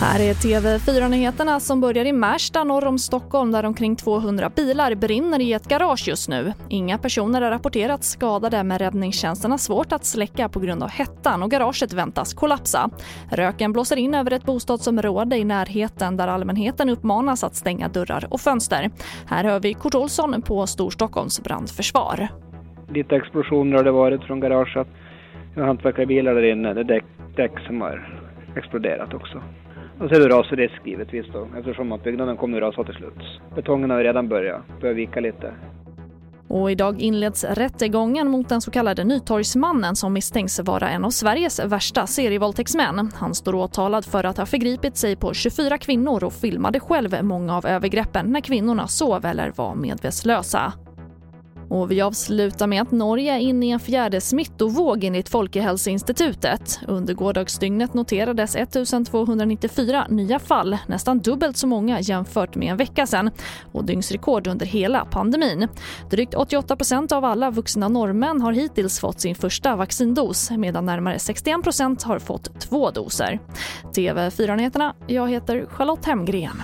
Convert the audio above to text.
Här är TV4-nyheterna som börjar i Märsta norr om Stockholm där omkring 200 bilar brinner i ett garage just nu. Inga personer har rapporterats skadade men räddningstjänsten har svårt att släcka på grund av hettan och garaget väntas kollapsa. Röken blåser in över ett bostadsområde i närheten där allmänheten uppmanas att stänga dörrar och fönster. Här hör vi Kurt Olsson på Storstockholms brandförsvar. Lite explosioner har det varit från garaget. Det är hantverkarbilar där inne, det är däck, däck som har exploderat också. Och så är det rasrisk givetvis då, eftersom att byggnaden kommer att rasa till slut. Betongen har redan börjat, börjat vika lite. Och idag inleds rättegången mot den så kallade Nytorgsmannen som misstänks vara en av Sveriges värsta serievåldtäktsmän. Han står åtalad för att ha förgripit sig på 24 kvinnor och filmade själv många av övergreppen när kvinnorna sov eller var medvetslösa. Och vi avslutar med att Norge är inne i en fjärde smittovåg enligt Folkhälsoinstitutet. Under gårdagsdygnet noterades 1294 nya fall, nästan dubbelt så många jämfört med en vecka sedan och dygnsrekord under hela pandemin. Drygt 88% av alla vuxna norrmän har hittills fått sin första vaccindos medan närmare 61% har fått två doser. TV4-nyheterna, jag heter Charlotte Hemgren.